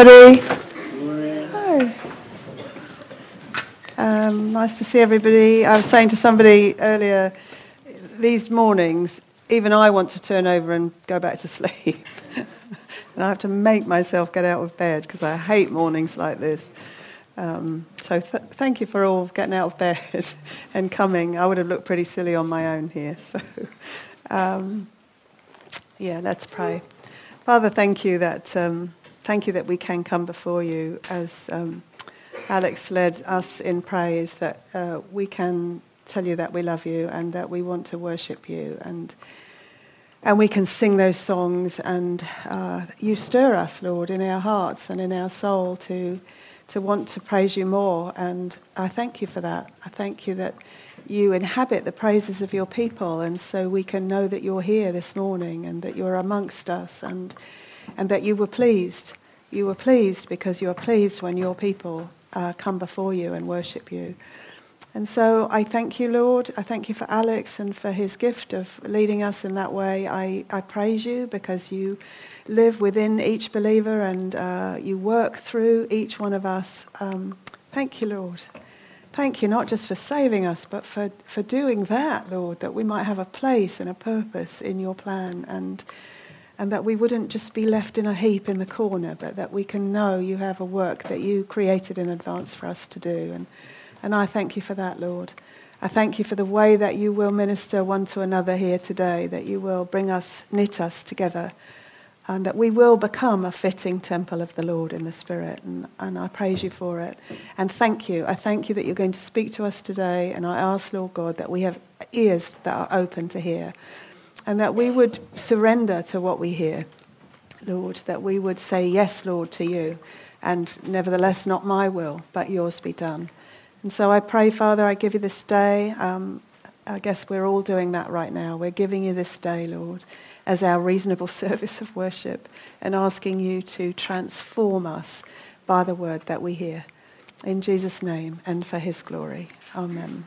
everybody. Hi. Um, nice to see everybody. I was saying to somebody earlier, these mornings, even I want to turn over and go back to sleep. and I have to make myself get out of bed because I hate mornings like this. Um, so th- thank you for all getting out of bed and coming. I would have looked pretty silly on my own here. So, um, yeah, let's pray. Father, thank you that um, thank you that we can come before you as um, Alex led us in praise. That uh, we can tell you that we love you and that we want to worship you and and we can sing those songs and uh, you stir us, Lord, in our hearts and in our soul to to want to praise you more. And I thank you for that. I thank you that you inhabit the praises of your people, and so we can know that you're here this morning and that you're amongst us, and and that you were pleased. You were pleased because you are pleased when your people uh, come before you and worship you. And so I thank you, Lord. I thank you for Alex and for his gift of leading us in that way. I, I praise you because you live within each believer and uh, you work through each one of us. Um, thank you, Lord. Thank you, not just for saving us, but for, for doing that, Lord, that we might have a place and a purpose in your plan and, and that we wouldn't just be left in a heap in the corner, but that we can know you have a work that you created in advance for us to do. And, and I thank you for that, Lord. I thank you for the way that you will minister one to another here today, that you will bring us, knit us together and that we will become a fitting temple of the Lord in the Spirit. And, and I praise you for it. And thank you. I thank you that you're going to speak to us today. And I ask, Lord God, that we have ears that are open to hear and that we would surrender to what we hear, Lord, that we would say, Yes, Lord, to you. And nevertheless, not my will, but yours be done. And so I pray, Father, I give you this day. Um, I guess we're all doing that right now. We're giving you this day, Lord as our reasonable service of worship and asking you to transform us by the word that we hear. In Jesus' name and for his glory. Amen.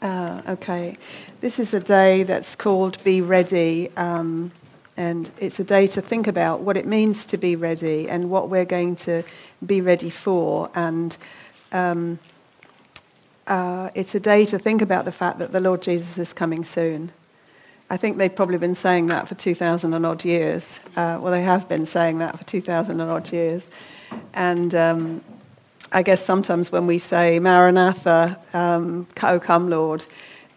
Uh, okay, this is a day that's called Be Ready. Um, and it's a day to think about what it means to be ready and what we're going to be ready for. And um, uh, it's a day to think about the fact that the Lord Jesus is coming soon. I think they've probably been saying that for 2,000 and odd years. Uh, well, they have been saying that for 2,000 and odd years. And um, I guess sometimes when we say, Maranatha, um, O come, Lord,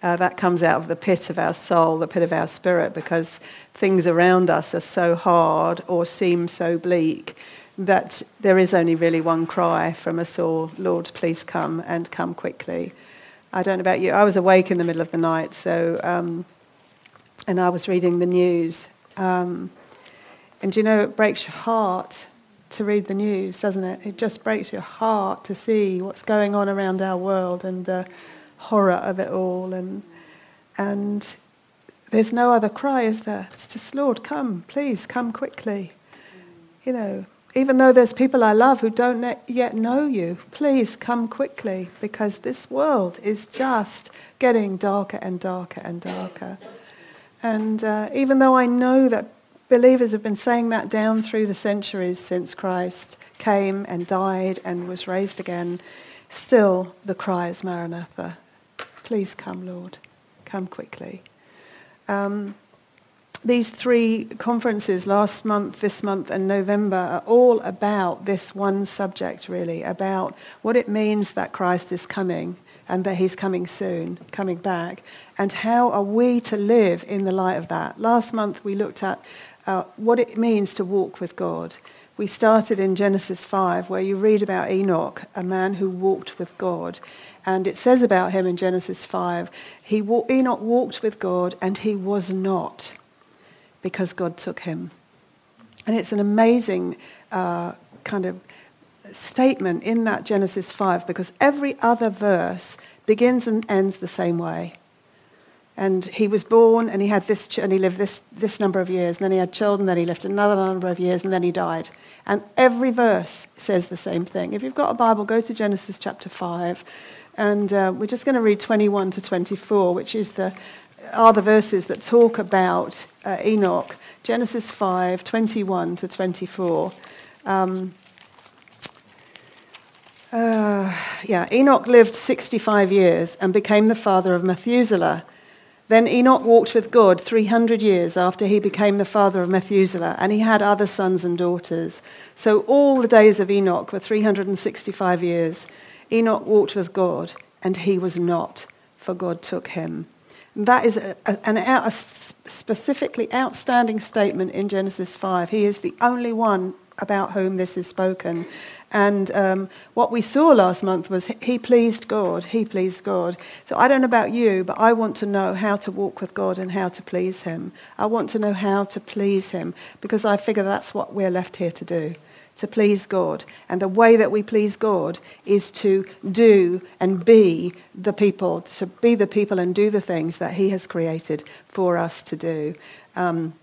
uh, that comes out of the pit of our soul, the pit of our spirit, because things around us are so hard or seem so bleak that there is only really one cry from us all Lord, please come and come quickly. I don't know about you. I was awake in the middle of the night, so. Um, and I was reading the news. Um, and you know, it breaks your heart to read the news, doesn't it? It just breaks your heart to see what's going on around our world and the horror of it all. And, and there's no other cry, is there? It's just, Lord, come, please, come quickly. You know, even though there's people I love who don't yet know you, please come quickly because this world is just getting darker and darker and darker. And uh, even though I know that believers have been saying that down through the centuries since Christ came and died and was raised again, still the cry is Maranatha. Please come, Lord. Come quickly. Um, these three conferences, last month, this month, and November, are all about this one subject, really, about what it means that Christ is coming and that he's coming soon, coming back. And how are we to live in the light of that? Last month we looked at uh, what it means to walk with God. We started in Genesis 5, where you read about Enoch, a man who walked with God. And it says about him in Genesis 5 he, Enoch walked with God and he was not, because God took him. And it's an amazing uh, kind of statement in that Genesis 5 because every other verse begins and ends the same way. And he was born and he had this, ch- and he lived this, this number of years, and then he had children, then he lived another number of years, and then he died. And every verse says the same thing. If you've got a Bible, go to Genesis chapter 5, and uh, we're just going to read 21 to 24, which is the, are the verses that talk about uh, Enoch. Genesis 5, 21 to 24. Um, Uh, yeah, Enoch lived 65 years and became the father of Methuselah. Then Enoch walked with God 300 years after he became the father of Methuselah, and he had other sons and daughters. So all the days of Enoch were 365 years. Enoch walked with God, and he was not, for God took him. That is a, an, a specifically outstanding statement in Genesis 5. He is the only one about whom this is spoken. And um, what we saw last month was he pleased God. He pleased God. So I don't know about you, but I want to know how to walk with God and how to please Him. I want to know how to please Him because I figure that's what we're left here to do to please God. And the way that we please God is to do and be the people, to be the people and do the things that He has created for us to do. Um,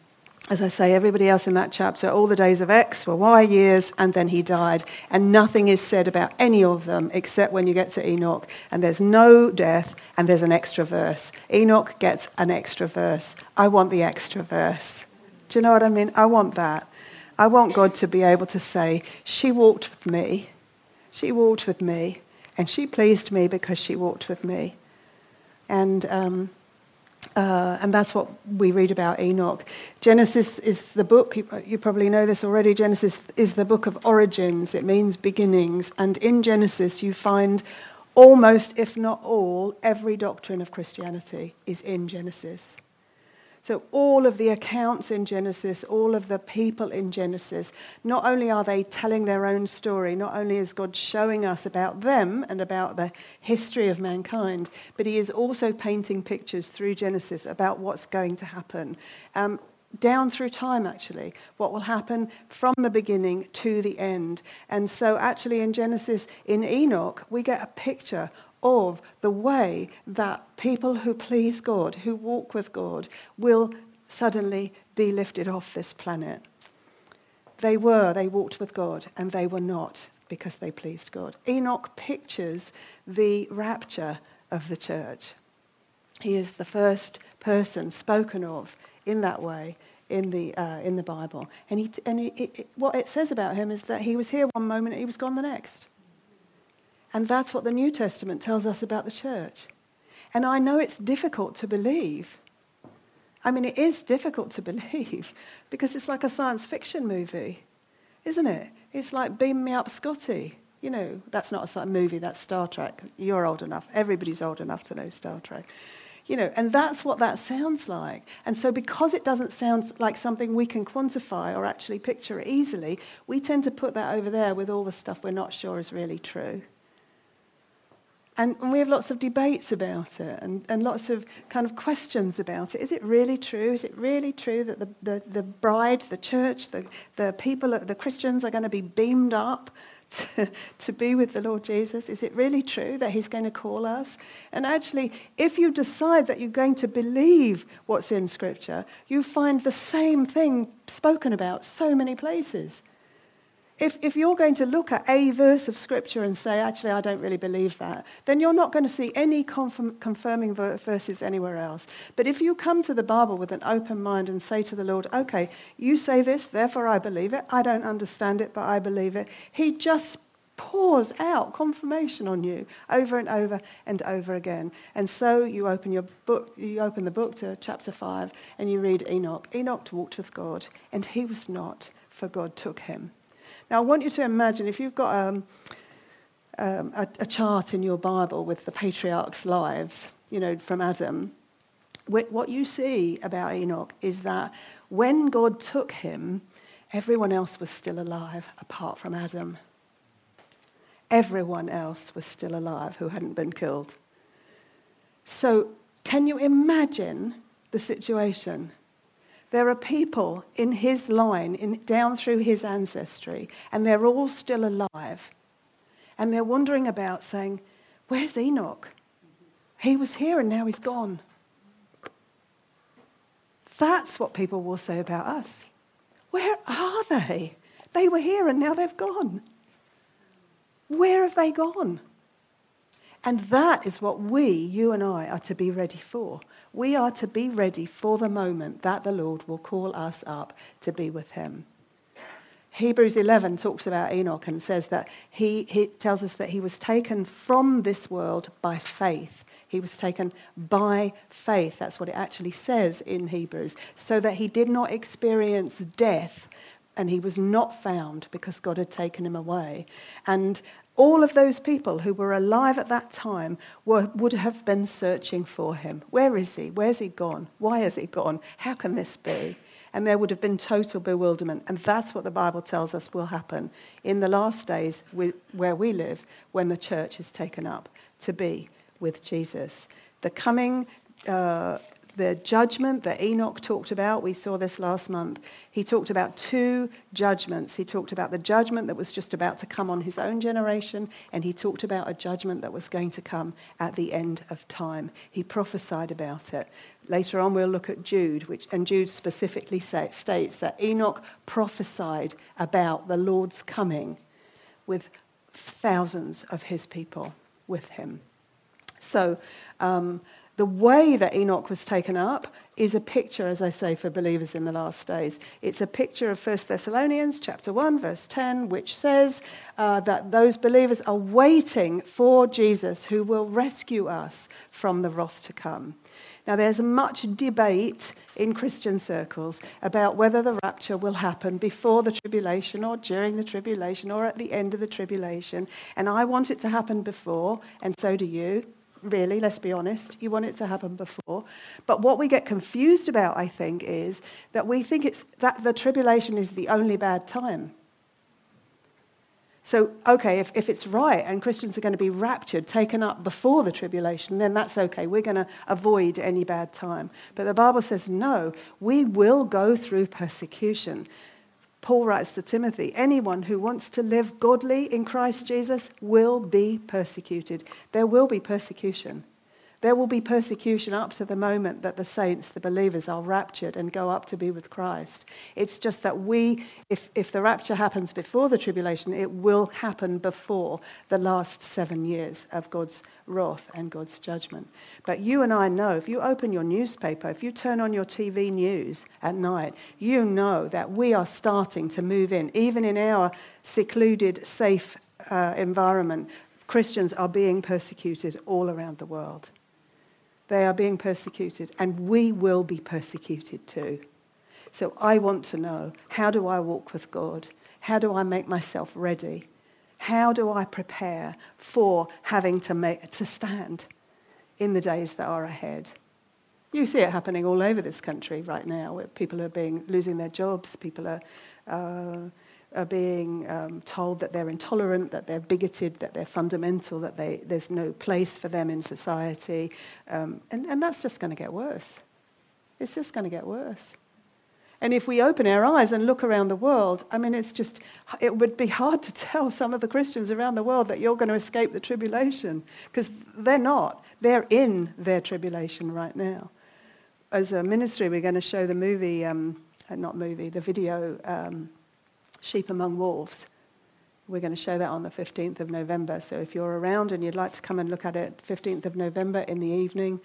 as I say, everybody else in that chapter, all the days of X were Y years, and then he died. And nothing is said about any of them except when you get to Enoch, and there's no death, and there's an extra verse. Enoch gets an extra verse. I want the extra verse. Do you know what I mean? I want that. I want God to be able to say, She walked with me. She walked with me. And she pleased me because she walked with me. And, um, uh, and that's what we read about Enoch. Genesis is the book, you, you probably know this already. Genesis is the book of origins, it means beginnings. And in Genesis, you find almost, if not all, every doctrine of Christianity is in Genesis. So, all of the accounts in Genesis, all of the people in Genesis, not only are they telling their own story, not only is God showing us about them and about the history of mankind, but He is also painting pictures through Genesis about what's going to happen. Um, down through time, actually, what will happen from the beginning to the end. And so, actually, in Genesis, in Enoch, we get a picture of the way that people who please God, who walk with God, will suddenly be lifted off this planet. They were, they walked with God, and they were not because they pleased God. Enoch pictures the rapture of the church. He is the first person spoken of in that way in the, uh, in the Bible. And, he, and he, what it says about him is that he was here one moment, he was gone the next. And that's what the New Testament tells us about the church. And I know it's difficult to believe. I mean, it is difficult to believe because it's like a science fiction movie, isn't it? It's like Beam Me Up Scotty. You know, that's not a movie, that's Star Trek. You're old enough. Everybody's old enough to know Star Trek. You know, and that's what that sounds like. And so, because it doesn't sound like something we can quantify or actually picture easily, we tend to put that over there with all the stuff we're not sure is really true. And, we have lots of debates about it and, and lots of kind of questions about it. Is it really true? Is it really true that the, the, the bride, the church, the, the people, the Christians are going to be beamed up to, to be with the Lord Jesus? Is it really true that He's going to call us? And actually, if you decide that you're going to believe what's in Scripture, you find the same thing spoken about so many places. If, if you're going to look at a verse of Scripture and say, actually, I don't really believe that, then you're not going to see any confirm, confirming verses anywhere else. But if you come to the Bible with an open mind and say to the Lord, okay, you say this, therefore I believe it. I don't understand it, but I believe it. He just pours out confirmation on you over and over and over again. And so you open your book, you open the book to chapter 5 and you read Enoch. Enoch walked with God, and he was not, for God took him. Now, I want you to imagine if you've got um, um, a, a, chart in your Bible with the patriarchs' lives, you know, from Adam, what you see about Enoch is that when God took him, everyone else was still alive apart from Adam. Everyone else was still alive who hadn't been killed. So, can you imagine the situation? There are people in his line, in, down through his ancestry, and they're all still alive. And they're wandering about saying, Where's Enoch? He was here and now he's gone. That's what people will say about us. Where are they? They were here and now they've gone. Where have they gone? And that is what we, you and I, are to be ready for. We are to be ready for the moment that the Lord will call us up to be with Him. Hebrews 11 talks about Enoch and says that he, he tells us that he was taken from this world by faith. He was taken by faith. That's what it actually says in Hebrews. So that he did not experience death and he was not found because God had taken him away. And all of those people who were alive at that time were, would have been searching for him. Where is he? Where's he gone? Why has he gone? How can this be? And there would have been total bewilderment. And that's what the Bible tells us will happen in the last days where we live when the church is taken up to be with Jesus. The coming uh, the judgment that Enoch talked about, we saw this last month. He talked about two judgments. He talked about the judgment that was just about to come on his own generation, and he talked about a judgment that was going to come at the end of time. He prophesied about it. Later on, we'll look at Jude, which, and Jude specifically say, states that Enoch prophesied about the Lord's coming with thousands of his people with him. So, um, the way that Enoch was taken up is a picture, as I say, for believers in the last days. It's a picture of 1 Thessalonians chapter 1, verse 10, which says uh, that those believers are waiting for Jesus who will rescue us from the wrath to come. Now, there's much debate in Christian circles about whether the rapture will happen before the tribulation or during the tribulation or at the end of the tribulation. And I want it to happen before, and so do you really, let's be honest. You want it to happen before. But what we get confused about, I think, is that we think it's that the tribulation is the only bad time. So, okay, if, if it's right and Christians are going to be raptured, taken up before the tribulation, then that's okay. We're going to avoid any bad time. But the Bible says, no, we will go through persecution. Paul writes to Timothy anyone who wants to live godly in Christ Jesus will be persecuted. There will be persecution. There will be persecution up to the moment that the saints, the believers, are raptured and go up to be with Christ. It's just that we, if, if the rapture happens before the tribulation, it will happen before the last seven years of God's wrath and God's judgment. But you and I know, if you open your newspaper, if you turn on your TV news at night, you know that we are starting to move in, even in our secluded, safe uh, environment. Christians are being persecuted all around the world. They are being persecuted, and we will be persecuted too. So I want to know how do I walk with God? How do I make myself ready? How do I prepare for having to, make, to stand in the days that are ahead? You see it happening all over this country right now, where people are being, losing their jobs, people are uh, are being um, told that they're intolerant, that they're bigoted, that they're fundamental, that they, there's no place for them in society. Um, and, and that's just going to get worse. It's just going to get worse. And if we open our eyes and look around the world, I mean, it's just, it would be hard to tell some of the Christians around the world that you're going to escape the tribulation because they're not. They're in their tribulation right now. As a ministry, we're going to show the movie, um, uh, not movie, the video um, Sheep Among Wolves. We're going to show that on the 15th of November. So if you're around and you'd like to come and look at it, 15th of November in the evening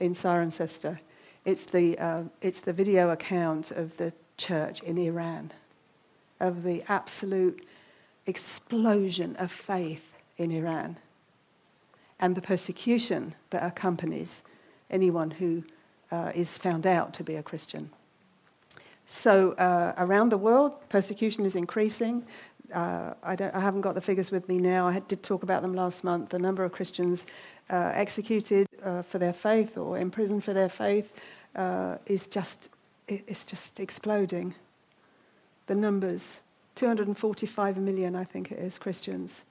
in Cirencester. It's the, uh, it's the video account of the church in Iran, of the absolute explosion of faith in Iran and the persecution that accompanies anyone who uh, is found out to be a Christian. So uh, around the world, persecution is increasing. Uh, I, I, haven't got the figures with me now. I did talk about them last month. The number of Christians uh, executed uh, for their faith or imprisoned for their faith uh, is just it's just exploding. The numbers, 245 million, I think it is, Christians,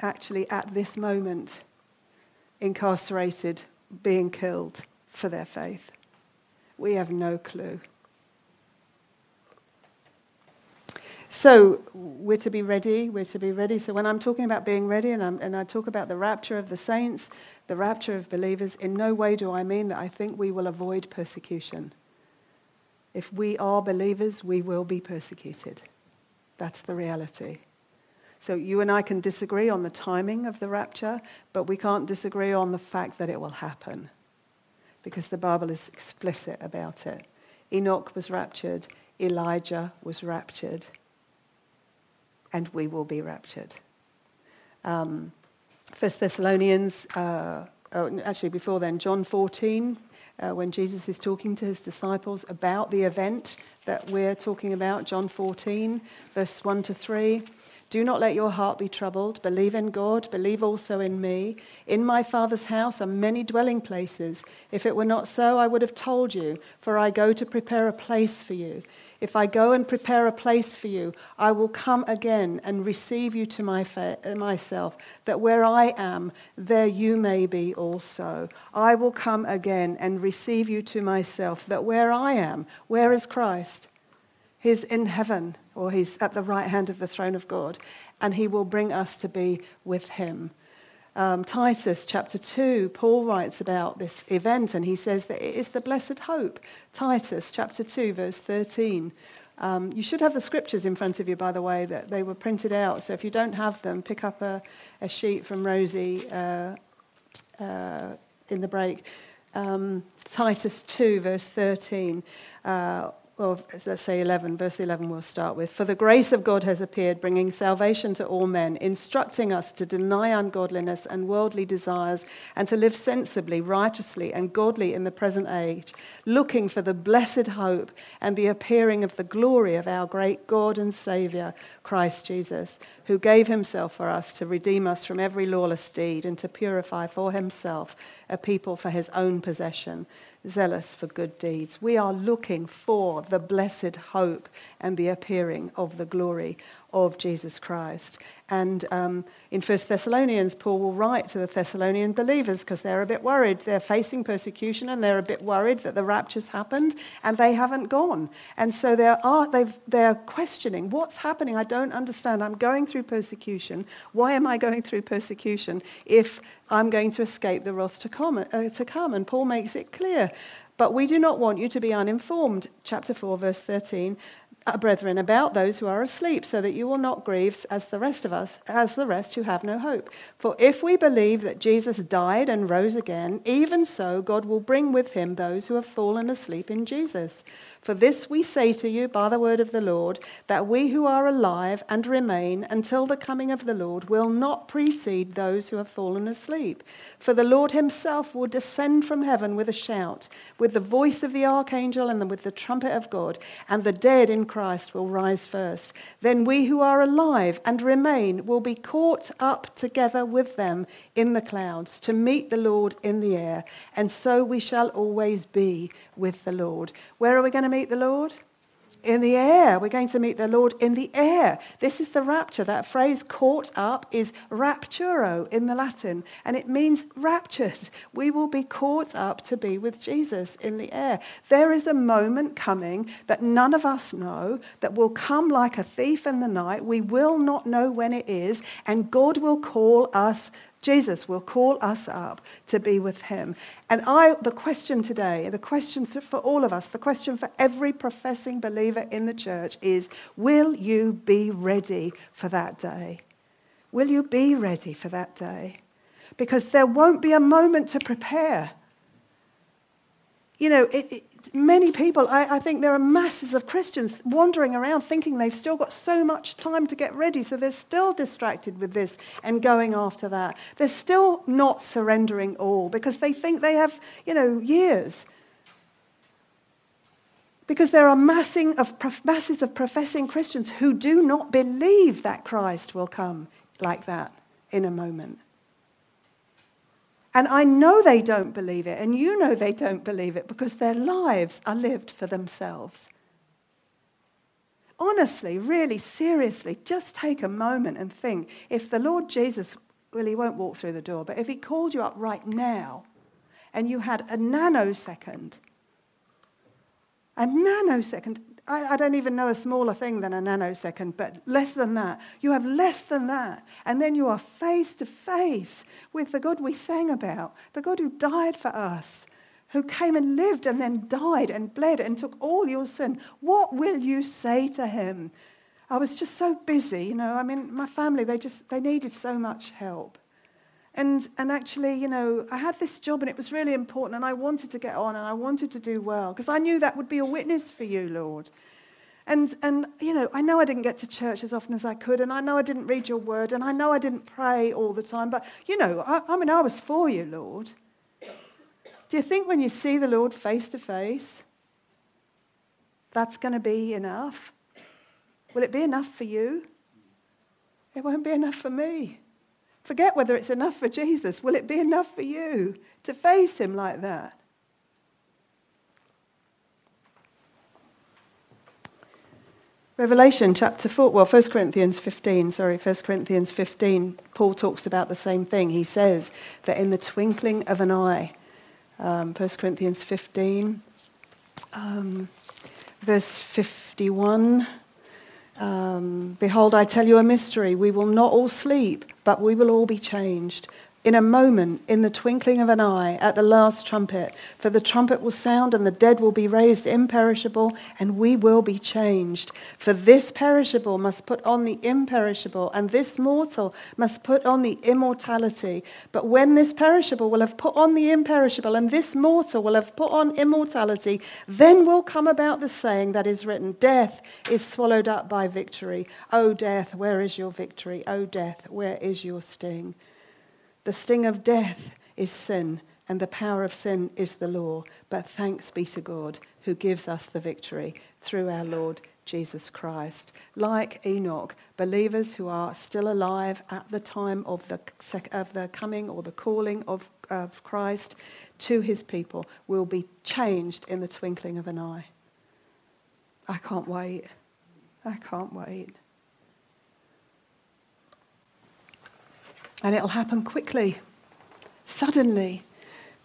actually at this moment incarcerated, being killed for their faith. We have no clue. So we're to be ready. We're to be ready. So when I'm talking about being ready and, and, i talk about the rapture of the saints, the rapture of believers, in no way do I mean that I think we will avoid persecution. If we are believers, we will be persecuted. That's the reality. So you and I can disagree on the timing of the rapture, but we can't disagree on the fact that it will happen because the Bible is explicit about it. Enoch was raptured, Elijah was raptured. And we will be raptured. Um, First Thessalonians, uh, oh, actually before then, John 14, uh, when Jesus is talking to his disciples about the event that we're talking about, John 14, verse 1 to 3. Do not let your heart be troubled. Believe in God. Believe also in me. In my Father's house are many dwelling places. If it were not so, I would have told you, for I go to prepare a place for you. If I go and prepare a place for you, I will come again and receive you to my fa- myself, that where I am, there you may be also. I will come again and receive you to myself, that where I am, where is Christ? He's in heaven, or he's at the right hand of the throne of God, and he will bring us to be with him. Um, Titus chapter 2, Paul writes about this event, and he says that it is the blessed hope. Titus chapter 2, verse 13. Um, you should have the scriptures in front of you, by the way, that they were printed out. So if you don't have them, pick up a, a sheet from Rosie uh, uh, in the break. Um, Titus 2, verse 13. Uh, of, let's say 11, verse 11 we'll start with. For the grace of God has appeared, bringing salvation to all men, instructing us to deny ungodliness and worldly desires, and to live sensibly, righteously, and godly in the present age, looking for the blessed hope and the appearing of the glory of our great God and Saviour, Christ Jesus, who gave himself for us to redeem us from every lawless deed and to purify for himself a people for his own possession zealous for good deeds. We are looking for the blessed hope and the appearing of the glory of Jesus Christ. And um, in 1 Thessalonians, Paul will write to the Thessalonian believers because they're a bit worried. They're facing persecution and they're a bit worried that the rapture's happened and they haven't gone. And so they're, they're questioning what's happening? I don't understand. I'm going through persecution. Why am I going through persecution if I'm going to escape the wrath to come? Uh, to come? And Paul makes it clear. But we do not want you to be uninformed. Chapter 4, verse 13 uh, Uh, brethren, about those who are asleep, so that you will not grieve as the rest of us, as the rest who have no hope. For if we believe that Jesus died and rose again, even so God will bring with him those who have fallen asleep in Jesus. For this we say to you by the word of the Lord, that we who are alive and remain until the coming of the Lord will not precede those who have fallen asleep. For the Lord himself will descend from heaven with a shout, with the voice of the archangel and with the trumpet of God, and the dead in Christ will rise first. Then we who are alive and remain will be caught up together with them in the clouds to meet the Lord in the air, and so we shall always be with the Lord. Where are we going to meet the Lord? In the air. We're going to meet the Lord in the air. This is the rapture. That phrase caught up is rapturo in the Latin, and it means raptured. We will be caught up to be with Jesus in the air. There is a moment coming that none of us know that will come like a thief in the night. We will not know when it is, and God will call us Jesus will call us up to be with him. And I, the question today, the question for all of us, the question for every professing believer in the church is will you be ready for that day? Will you be ready for that day? Because there won't be a moment to prepare. You know, it, it, many people, I, I, think there are masses of Christians wandering around thinking they've still got so much time to get ready, so they're still distracted with this and going after that. They're still not surrendering all because they think they have, you know, years. Because there are massing of, masses of professing Christians who do not believe that Christ will come like that in a moment. And I know they don't believe it, and you know they don't believe it because their lives are lived for themselves. Honestly, really, seriously, just take a moment and think if the Lord Jesus, well, he won't walk through the door, but if he called you up right now and you had a nanosecond, a nanosecond, I, I, don't even know a smaller thing than a nanosecond, but less than that. You have less than that. And then you are face to face with the God we sang about, the God who died for us, who came and lived and then died and bled and took all your sin. What will you say to him? I was just so busy, you know. I mean, my family, they just they needed so much help. And, and actually, you know, I had this job and it was really important and I wanted to get on and I wanted to do well because I knew that would be a witness for you, Lord. And, and, you know, I know I didn't get to church as often as I could, and I know I didn't read your word, and I know I didn't pray all the time, but, you know, I, I mean, I was for you, Lord. Do you think when you see the Lord face to face, that's going to be enough? Will it be enough for you? It won't be enough for me. Forget whether it's enough for Jesus. Will it be enough for you to face him like that? Revelation chapter 4, well, 1 Corinthians 15, sorry, 1 Corinthians 15, Paul talks about the same thing. He says that in the twinkling of an eye, um, 1 Corinthians 15, um, verse 51, um, Behold, I tell you a mystery. We will not all sleep, but we will all be changed in a moment, in the twinkling of an eye, at the last trumpet. For the trumpet will sound, and the dead will be raised imperishable, and we will be changed. For this perishable must put on the imperishable, and this mortal must put on the immortality. But when this perishable will have put on the imperishable, and this mortal will have put on immortality, then will come about the saying that is written Death is swallowed up by victory. O death, where is your victory? O death, where is your sting? The sting of death is sin, and the power of sin is the law. But thanks be to God who gives us the victory through our Lord Jesus Christ. Like Enoch, believers who are still alive at the time of the, of the coming or the calling of, of Christ to his people will be changed in the twinkling of an eye. I can't wait. I can't wait. And it'll happen quickly, suddenly.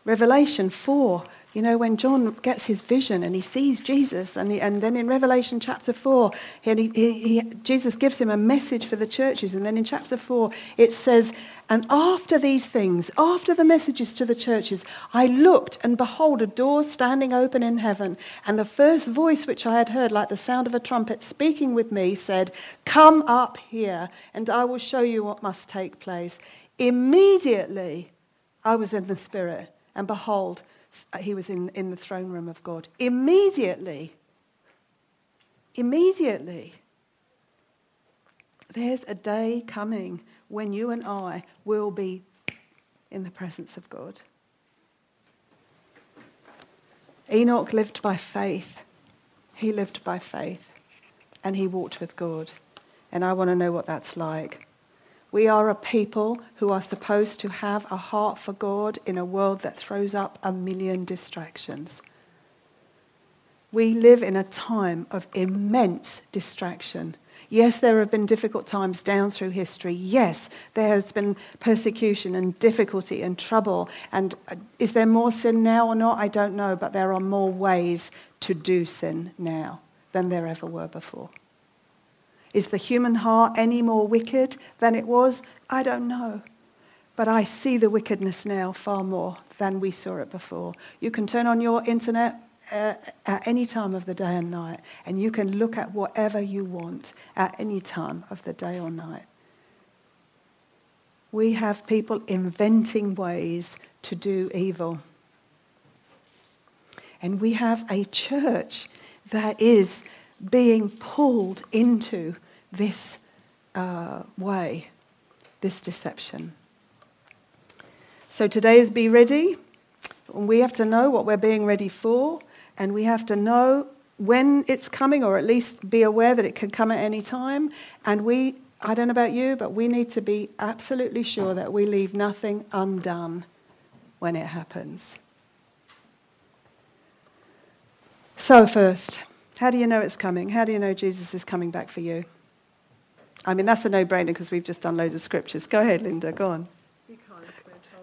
Revelation 4, you know, when John gets his vision and he sees Jesus, and, he, and then in Revelation chapter 4, he, he, Jesus gives him a message for the churches. And then in chapter 4, it says, And after these things, after the messages to the churches, I looked, and behold, a door standing open in heaven. And the first voice which I had heard, like the sound of a trumpet, speaking with me, said, Come up here, and I will show you what must take place. Immediately, I was in the Spirit, and behold, he was in, in the throne room of God. Immediately, immediately, there's a day coming when you and I will be in the presence of God. Enoch lived by faith. He lived by faith and he walked with God. And I want to know what that's like. We are a people who are supposed to have a heart for God in a world that throws up a million distractions. We live in a time of immense distraction. Yes, there have been difficult times down through history. Yes, there has been persecution and difficulty and trouble. And uh, is there more sin now or not? I don't know, but there are more ways to do sin now than there ever were before. Is the human heart any more wicked than it was? I don't know. But I see the wickedness now far more than we saw it before. You can turn on your internet uh, at any time of the day and night, and you can look at whatever you want at any time of the day or night. We have people inventing ways to do evil. And we have a church that is being pulled into this uh, way, this deception. So today is be ready. We have to know what we're being ready for, and we have to know when it's coming, or at least be aware that it can come at any time. And we, I don't know about you, but we need to be absolutely sure that we leave nothing undone when it happens. So, first, how do you know it's coming? How do you know Jesus is coming back for you? I mean, that's a no brainer because we've just done loads of scriptures. Go ahead, Linda, go on.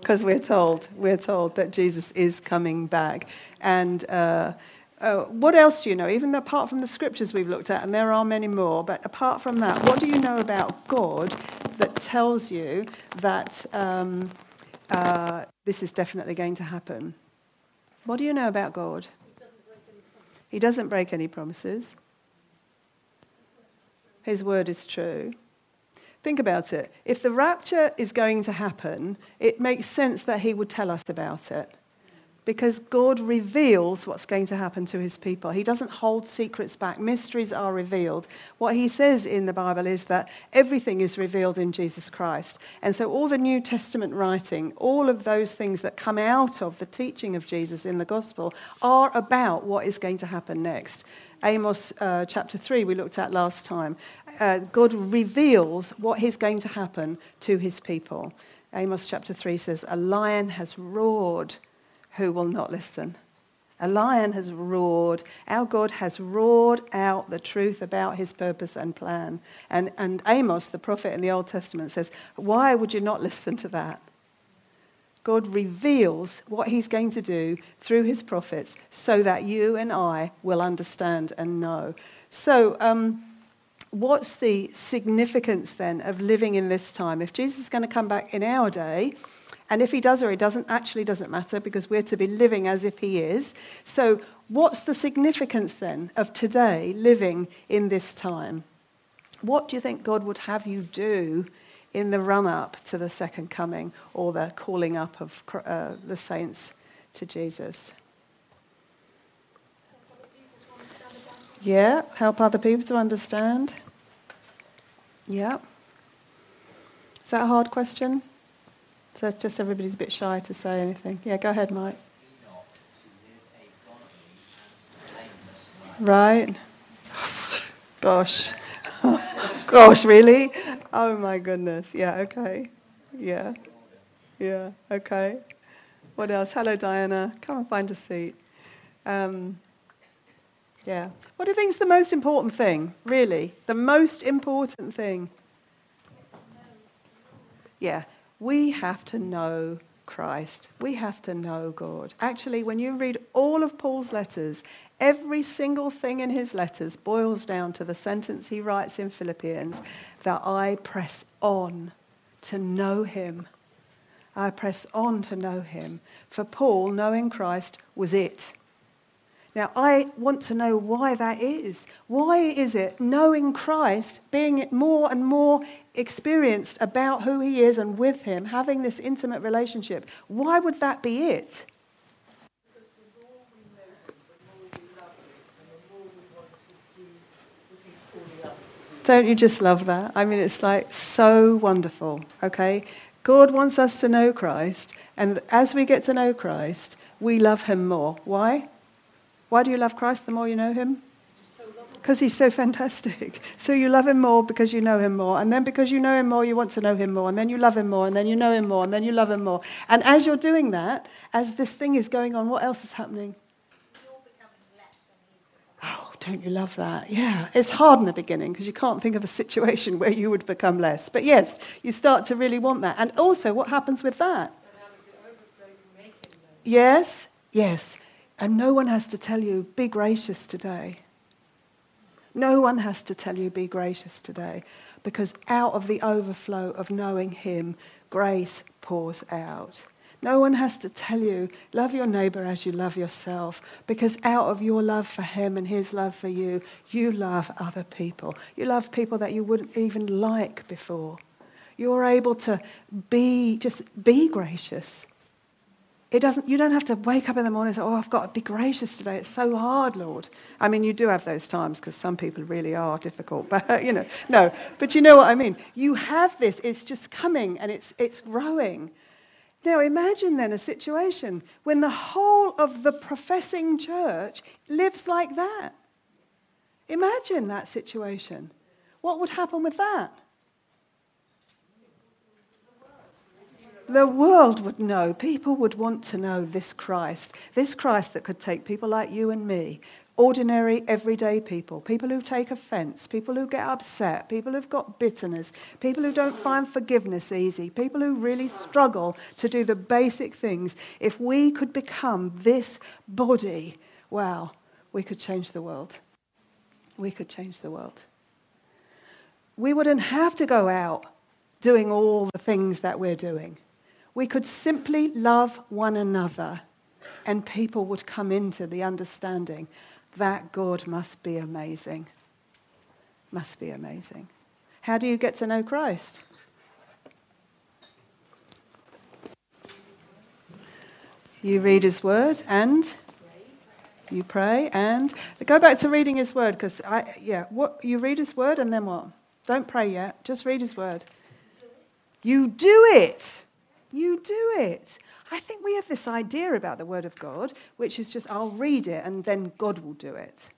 Because we're told, we're told that Jesus is coming back. And uh, uh, what else do you know? Even apart from the scriptures we've looked at, and there are many more, but apart from that, what do you know about God that tells you that um, uh, this is definitely going to happen? What do you know about God? He doesn't break any promises. His word is true. Think about it. If the rapture is going to happen, it makes sense that he would tell us about it. because God reveals what's going to happen to his people. He doesn't hold secrets back. Mysteries are revealed. What he says in the Bible is that everything is revealed in Jesus Christ. And so all the New Testament writing, all of those things that come out of the teaching of Jesus in the gospel are about what is going to happen next. Amos uh, chapter 3, we looked at last time. Uh, God reveals what is going to happen to his people. Amos chapter 3 says, A lion has roared who will not listen. A lion has roared. Our God has roared out the truth about his purpose and plan. And, and Amos, the prophet in the Old Testament, says, Why would you not listen to that? God reveals what he's going to do through his prophets so that you and I will understand and know. So, um, what's the significance then of living in this time? If Jesus is going to come back in our day, and if he does or he doesn't, actually doesn't matter because we're to be living as if he is. So, what's the significance then of today living in this time? What do you think God would have you do in the run up to the second coming or the calling up of uh, the saints to Jesus? Yeah, help other people to understand. Yeah. Is that a hard question? So just everybody's a bit shy to say anything. Yeah, go ahead, Mike. Right. Gosh. Gosh, really? Oh my goodness. Yeah, okay. Yeah. Yeah, okay. What else? Hello, Diana. Come and find a seat. Um, yeah. What do you think is the most important thing, really? The most important thing? Yeah we have to know Christ. We have to know God. Actually, when you read all of Paul's letters, every single thing in his letters boils down to the sentence he writes in Philippians that I press on to know him. I press on to know him. For Paul, knowing Christ was it. Now, I want to know why that is. Why is it knowing Christ, being more and more experienced about who he is and with him, having this intimate relationship, why would that be it? Don't you just love that? I mean, it's like so wonderful, okay? God wants us to know Christ, and as we get to know Christ, we love him more. Why? Why do you love Christ the more you know him? Because he's so fantastic. So you love him more because you know him more. And then because you know him more, you want to know him more. And then you love him more. And then you know him more. And then you love him more. And as you're doing that, as this thing is going on, what else is happening? Oh, don't you love that? Yeah, it's hard in the beginning because you can't think of a situation where you would become less. But yes, you start to really want that. And also, what happens with that? Yes, yes. And no one has to tell you, be gracious today. No one has to tell you, be gracious today. Because out of the overflow of knowing Him, grace pours out. No one has to tell you, love your neighbor as you love yourself, because out of your love for him and his love for you, you love other people. You love people that you wouldn't even like before. You're able to be, just be gracious. It doesn't, you don't have to wake up in the morning and say, Oh, I've got to be gracious today. It's so hard, Lord. I mean, you do have those times because some people really are difficult, but you know, no. But you know what I mean? You have this, it's just coming and it's, it's growing. Now, imagine then a situation when the whole of the professing church lives like that. Imagine that situation. What would happen with that? The world would know, people would want to know this Christ, this Christ that could take people like you and me, ordinary, everyday people, people who take offense, people who get upset, people who've got bitterness, people who don't find forgiveness easy, people who really struggle to do the basic things. If we could become this body, wow, we could change the world. We could change the world. We wouldn't have to go out doing all the things that we're doing. We could simply love one another, and people would come into the understanding that God must be amazing. Must be amazing. How do you get to know Christ? You read his word and you pray and go back to reading his word because I yeah, what you read his word and then what? Don't pray yet. Just read his word. You do it. You do it. I think we have this idea about the word of God, which is just I'll read it and then God will do it.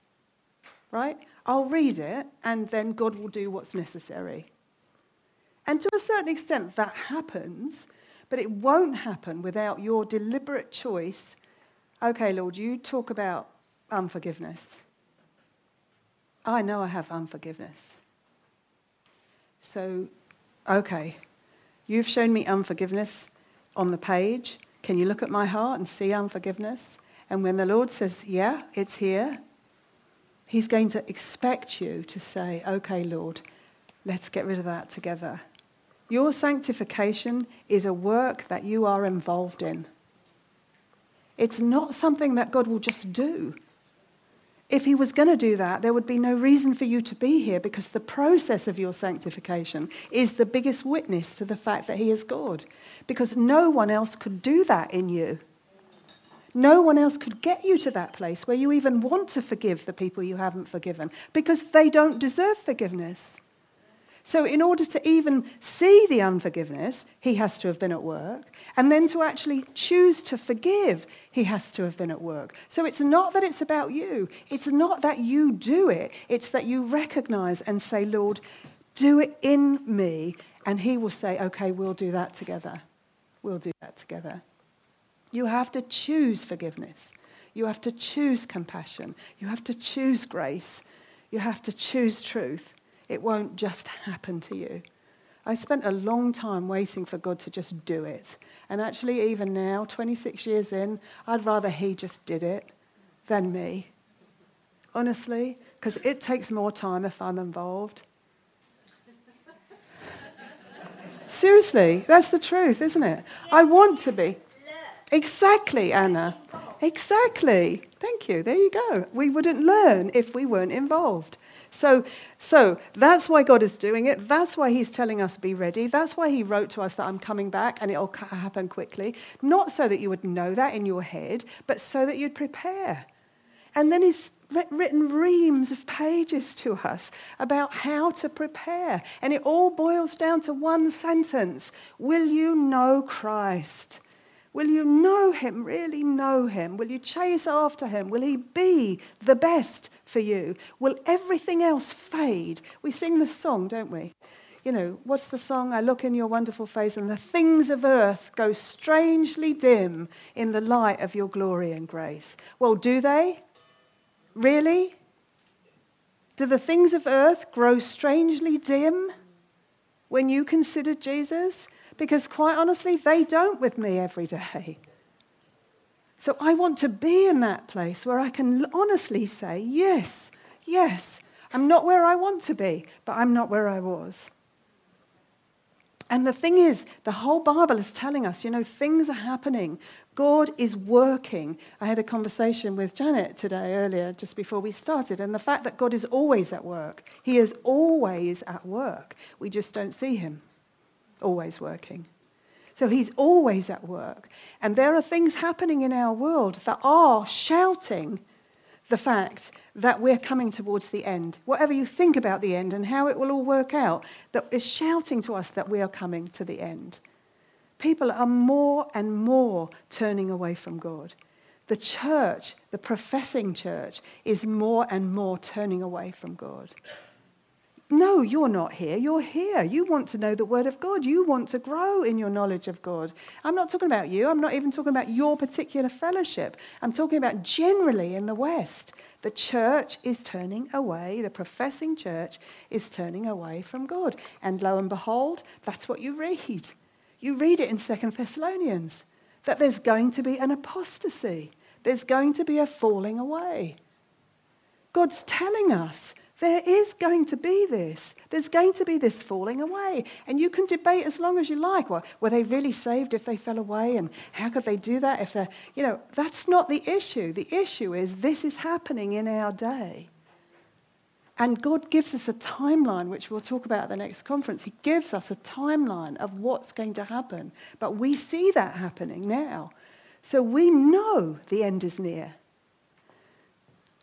Right? I'll read it and then God will do what's necessary. And to a certain extent, that happens, but it won't happen without your deliberate choice. Okay, Lord, you talk about unforgiveness. I know I have unforgiveness. So, okay, you've shown me unforgiveness on the page. Can you look at my heart and see unforgiveness? And when the Lord says, Yeah, it's here, He's going to expect you to say, Okay, Lord, let's get rid of that together. Your sanctification is a work that you are involved in. It's not something that God will just do. If he was going to do that, there would be no reason for you to be here because the process of your sanctification is the biggest witness to the fact that he is God. Because no one else could do that in you. No one else could get you to that place where you even want to forgive the people you haven't forgiven because they don't deserve forgiveness. So, in order to even see the unforgiveness, he has to have been at work. And then to actually choose to forgive, he has to have been at work. So, it's not that it's about you. It's not that you do it. It's that you recognize and say, Lord, do it in me. And he will say, okay, we'll do that together. We'll do that together. You have to choose forgiveness. You have to choose compassion. You have to choose grace. You have to choose truth. It won't just happen to you. I spent a long time waiting for God to just do it. And actually, even now, 26 years in, I'd rather He just did it than me. Honestly, because it takes more time if I'm involved. Seriously, that's the truth, isn't it? I want to be. Exactly, Anna. Exactly. Thank you. There you go. We wouldn't learn if we weren't involved. So, so that's why God is doing it. That's why He's telling us be ready. That's why He wrote to us that I'm coming back and it'll happen quickly. Not so that you would know that in your head, but so that you'd prepare. And then He's written reams of pages to us about how to prepare. And it all boils down to one sentence Will you know Christ? Will you know him, really know him? Will you chase after him? Will he be the best for you? Will everything else fade? We sing the song, don't we? You know, what's the song? I look in your wonderful face, and the things of earth go strangely dim in the light of your glory and grace. Well, do they? Really? Do the things of earth grow strangely dim when you consider Jesus? Because quite honestly, they don't with me every day. So I want to be in that place where I can honestly say, yes, yes, I'm not where I want to be, but I'm not where I was. And the thing is, the whole Bible is telling us, you know, things are happening. God is working. I had a conversation with Janet today earlier, just before we started, and the fact that God is always at work. He is always at work. We just don't see him always working. So he's always at work. And there are things happening in our world that are shouting the fact that we're coming towards the end. Whatever you think about the end and how it will all work out, that is shouting to us that we are coming to the end. People are more and more turning away from God. The church, the professing church, is more and more turning away from God. No, you're not here. You're here. You want to know the Word of God. You want to grow in your knowledge of God. I'm not talking about you. I'm not even talking about your particular fellowship. I'm talking about generally in the West. The church is turning away, the professing church is turning away from God. And lo and behold, that's what you read. You read it in Second Thessalonians that there's going to be an apostasy, there's going to be a falling away. God's telling us there is going to be this. There's going to be this falling away. And you can debate as long as you like. Well, were they really saved if they fell away? And how could they do that if they're, you know, that's not the issue. The issue is this is happening in our day. And God gives us a timeline, which we'll talk about at the next conference. He gives us a timeline of what's going to happen. But we see that happening now. So we know the end is near.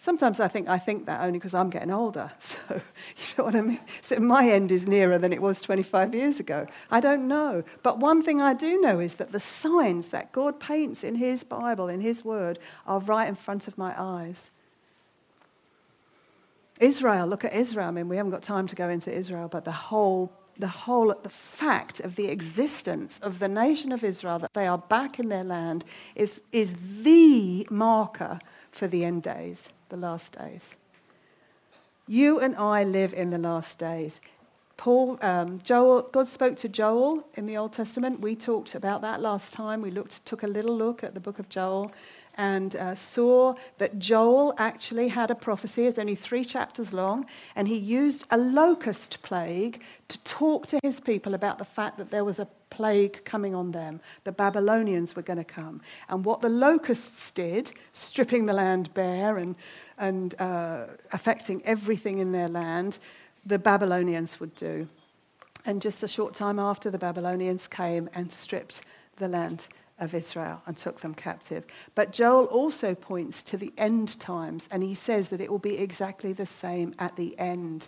Sometimes I think I think that only because I'm getting older. So, you know what I mean? So my end is nearer than it was 25 years ago. I don't know. But one thing I do know is that the signs that God paints in His Bible, in His Word, are right in front of my eyes. Israel, look at Israel. I mean, we haven't got time to go into Israel, but the whole the whole the fact of the existence of the nation of Israel that they are back in their land is, is the marker for the end days the last days. You and I live in the last days. Paul, um, Joel, God spoke to Joel in the Old Testament. We talked about that last time. We looked, took a little look at the book of Joel and uh, saw that Joel actually had a prophecy. It's only three chapters long, and he used a locust plague to talk to his people about the fact that there was a plague coming on them. The Babylonians were going to come. And what the locusts did, stripping the land bare and, and uh, affecting everything in their land, the Babylonians would do. And just a short time after, the Babylonians came and stripped the land of Israel and took them captive. But Joel also points to the end times, and he says that it will be exactly the same at the end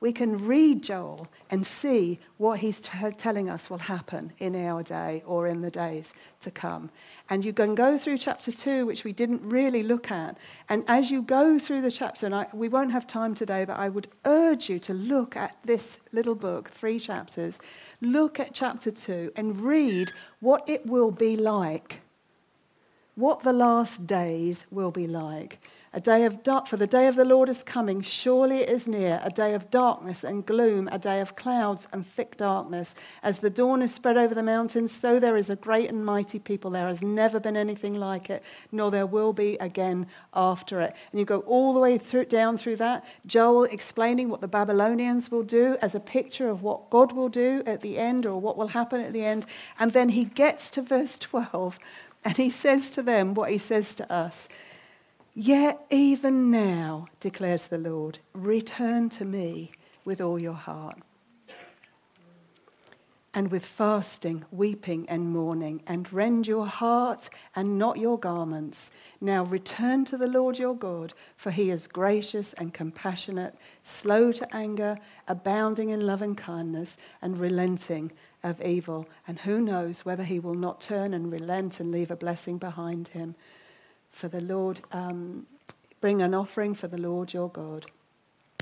we can read Joel and see what he's t- telling us will happen in our day or in the days to come. And you can go through chapter 2, which we didn't really look at. And as you go through the chapter, and I, we won't have time today, but I would urge you to look at this little book, three chapters. Look at chapter 2 and read what it will be like, what the last days will be like. A day of dark, for the day of the Lord is coming, surely it is near, a day of darkness and gloom, a day of clouds and thick darkness. As the dawn is spread over the mountains, so there is a great and mighty people. There has never been anything like it, nor there will be again after it. And you go all the way through, down through that, Joel explaining what the Babylonians will do as a picture of what God will do at the end or what will happen at the end. And then he gets to verse 12 and he says to them what he says to us. Yet even now, declares the Lord, return to me with all your heart. And with fasting, weeping, and mourning, and rend your heart and not your garments. Now return to the Lord your God, for he is gracious and compassionate, slow to anger, abounding in love and kindness, and relenting of evil. And who knows whether he will not turn and relent and leave a blessing behind him for the Lord, um, bring an offering for the Lord your God.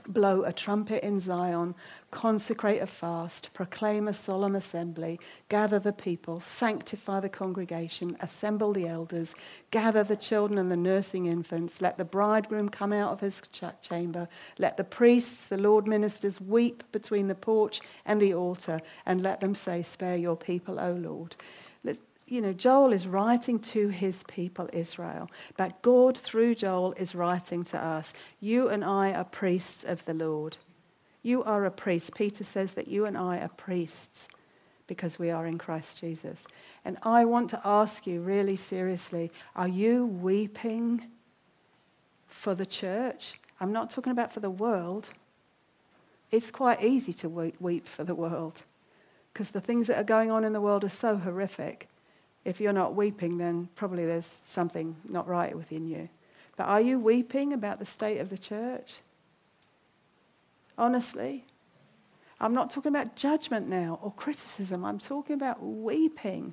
Blow a trumpet in Zion, consecrate a fast, proclaim a solemn assembly, gather the people, sanctify the congregation, assemble the elders, gather the children and the nursing infants, let the bridegroom come out of his chamber, let the priests, the Lord ministers, weep between the porch and the altar, and let them say, Spare your people, O Lord you know, Joel is writing to his people, Israel, but God, through Joel, is writing to us. You and I are priests of the Lord. You are a priest. Peter says that you and I are priests because we are in Christ Jesus. And I want to ask you really seriously are you weeping for the church? I'm not talking about for the world. It's quite easy to weep for the world because the things that are going on in the world are so horrific if you're not weeping, then probably there's something not right within you. But are you weeping about the state of the church? Honestly? I'm not talking about judgment now or criticism. I'm talking about weeping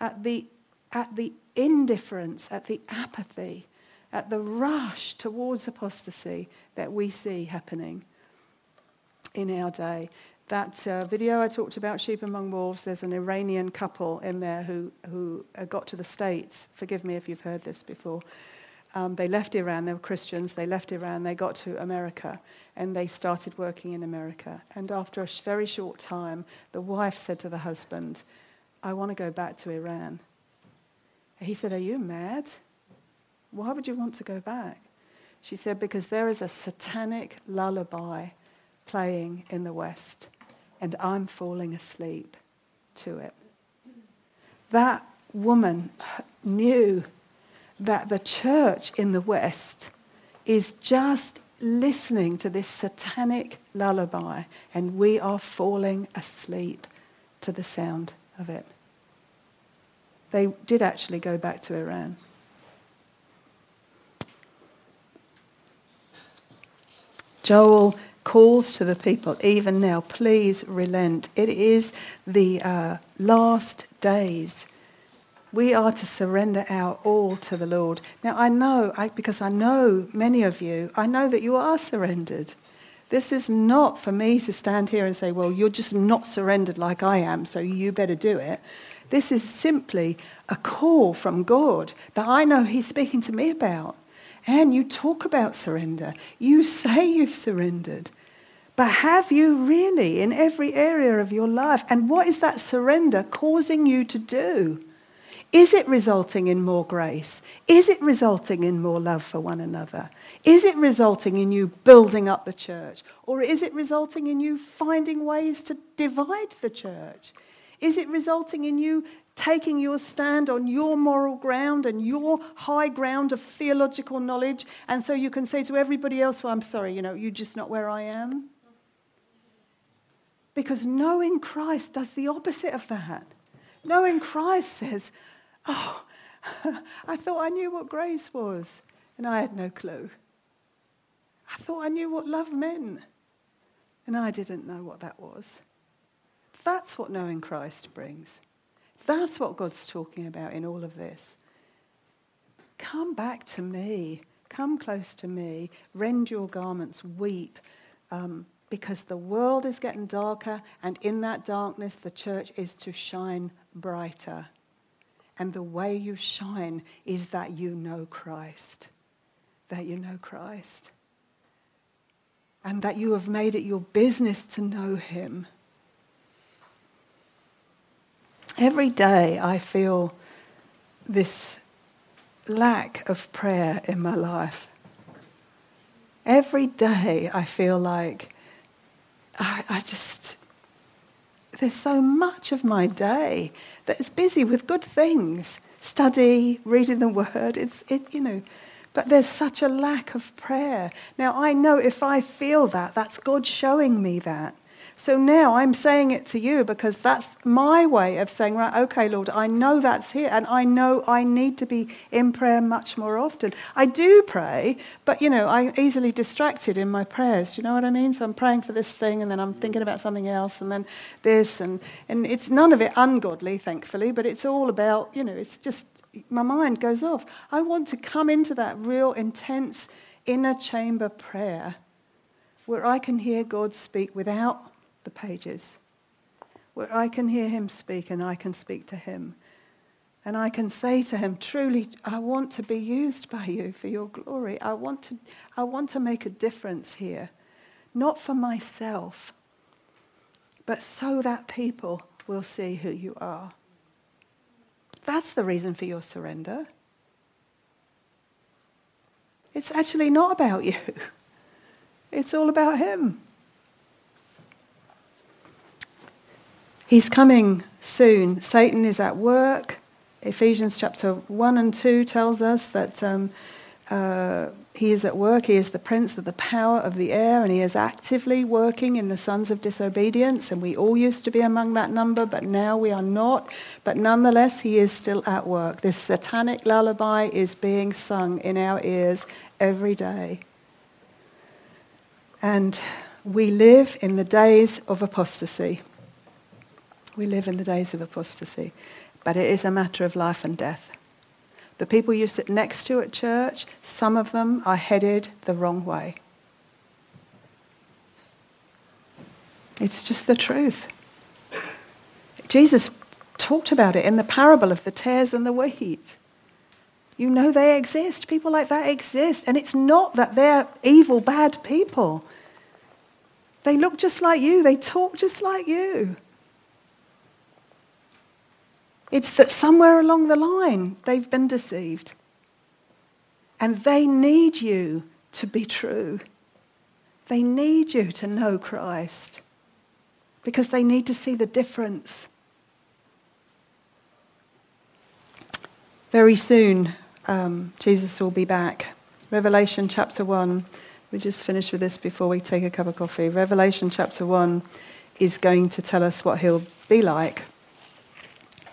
at the, at the indifference, at the apathy, at the rush towards apostasy that we see happening in our day that uh, video I talked about, Sheep Among Wolves, there's an Iranian couple in there who, who uh, got to the States. Forgive me if you've heard this before. Um, they left Iran, they were Christians, they left Iran, they got to America, and they started working in America. And after a very short time, the wife said to the husband, I want to go back to Iran. He said, Are you mad? Why would you want to go back? She said, Because there is a satanic lullaby playing in the West and I'm falling asleep to it. That woman knew that the church in the West is just listening to this satanic lullaby, and we are falling asleep to the sound of it. they did actually go back to Iran. Joel calls to the people, even now, please relent. It is the uh, last days. We are to surrender our all to the Lord. Now, I know, I, because I know many of you, I know that you are surrendered. This is not for me to stand here and say, well, you're just not surrendered like I am, so you better do it. This is simply a call from God that I know He's speaking to me about. And you talk about surrender. You say you've surrendered. But have you really in every area of your life? And what is that surrender causing you to do? Is it resulting in more grace? Is it resulting in more love for one another? Is it resulting in you building up the church? Or is it resulting in you finding ways to divide the church? Is it resulting in you taking your stand on your moral ground and your high ground of theological knowledge, and so you can say to everybody else, Well, I'm sorry, you know, you're just not where I am? Because knowing Christ does the opposite of that. Knowing Christ says, Oh, I thought I knew what grace was, and I had no clue. I thought I knew what love meant, and I didn't know what that was. That's what knowing Christ brings. That's what God's talking about in all of this. Come back to me. Come close to me. Rend your garments. Weep. Um, because the world is getting darker, and in that darkness, the church is to shine brighter. And the way you shine is that you know Christ. That you know Christ. And that you have made it your business to know Him. Every day I feel this lack of prayer in my life. Every day I feel like I, I just, there's so much of my day that is busy with good things study, reading the word. It's, it, you know, but there's such a lack of prayer. Now, I know if I feel that, that's God showing me that. So now I'm saying it to you because that's my way of saying, right, okay, Lord, I know that's here and I know I need to be in prayer much more often. I do pray, but, you know, I'm easily distracted in my prayers. Do you know what I mean? So I'm praying for this thing and then I'm thinking about something else and then this and, and it's none of it ungodly, thankfully, but it's all about, you know, it's just, my mind goes off. I want to come into that real intense inner chamber prayer where I can hear God speak without the pages, where I can hear him speak and I can speak to him. And I can say to him, truly, I want to be used by you for your glory. I want to, I want to make a difference here, not for myself, but so that people will see who you are. That's the reason for your surrender. It's actually not about you. It's all about him. He's coming soon. Satan is at work. Ephesians chapter 1 and 2 tells us that um, uh, he is at work. He is the prince of the power of the air, and he is actively working in the sons of disobedience. And we all used to be among that number, but now we are not. But nonetheless, he is still at work. This satanic lullaby is being sung in our ears every day. And we live in the days of apostasy. We live in the days of apostasy, but it is a matter of life and death. The people you sit next to at church, some of them are headed the wrong way. It's just the truth. Jesus talked about it in the parable of the tares and the wheat. You know they exist. People like that exist. And it's not that they're evil, bad people. They look just like you, they talk just like you. It's that somewhere along the line they've been deceived. And they need you to be true. They need you to know Christ because they need to see the difference. Very soon, um, Jesus will be back. Revelation chapter 1. We just finish with this before we take a cup of coffee. Revelation chapter 1 is going to tell us what he'll be like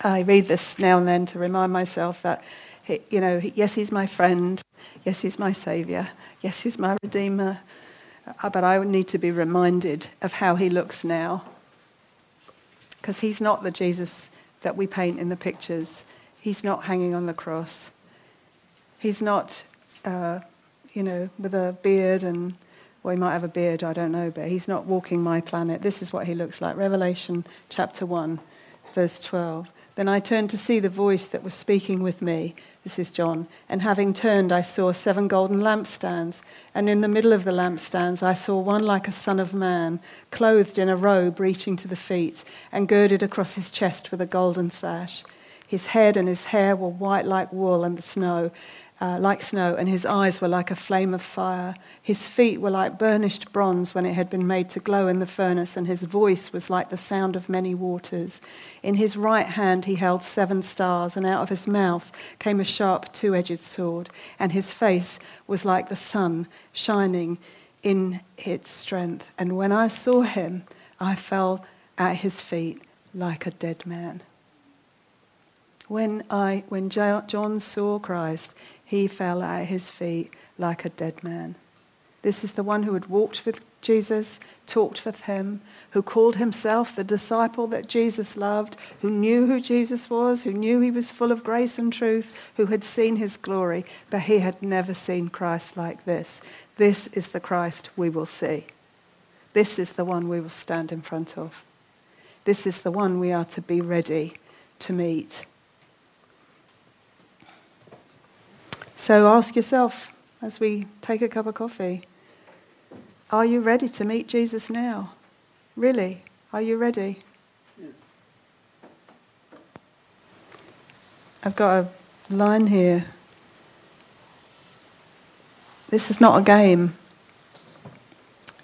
I read this now and then to remind myself that, you know, yes, he's my friend. Yes, he's my savior. Yes, he's my redeemer. Uh, but I need to be reminded of how he looks now. Because he's not the Jesus that we paint in the pictures. He's not hanging on the cross. He's not, uh, you know, with a beard and, well, he might have a beard, I don't know, but he's not walking my planet. This is what he looks like. Revelation chapter 1, verse 12. Then I turned to see the voice that was speaking with me. This is John. And having turned, I saw seven golden lampstands. And in the middle of the lampstands, I saw one like a son of man, clothed in a robe reaching to the feet, and girded across his chest with a golden sash. His head and his hair were white like wool and the snow, uh, like snow, and his eyes were like a flame of fire. His feet were like burnished bronze when it had been made to glow in the furnace, and his voice was like the sound of many waters. In his right hand he held seven stars, and out of his mouth came a sharp two edged sword, and his face was like the sun shining in its strength. And when I saw him, I fell at his feet like a dead man. When, I, when John saw Christ, he fell at his feet like a dead man. This is the one who had walked with Jesus, talked with him, who called himself the disciple that Jesus loved, who knew who Jesus was, who knew he was full of grace and truth, who had seen his glory, but he had never seen Christ like this. This is the Christ we will see. This is the one we will stand in front of. This is the one we are to be ready to meet. So ask yourself as we take a cup of coffee are you ready to meet Jesus now? Really? Are you ready? I've got a line here. This is not a game.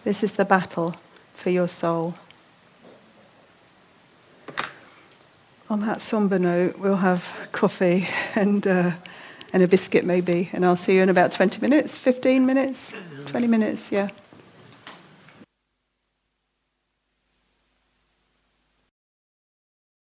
This is the battle for your soul. On that somber note, we'll have coffee and. Uh, and a biscuit maybe. And I'll see you in about 20 minutes, 15 minutes, 20 minutes, yeah.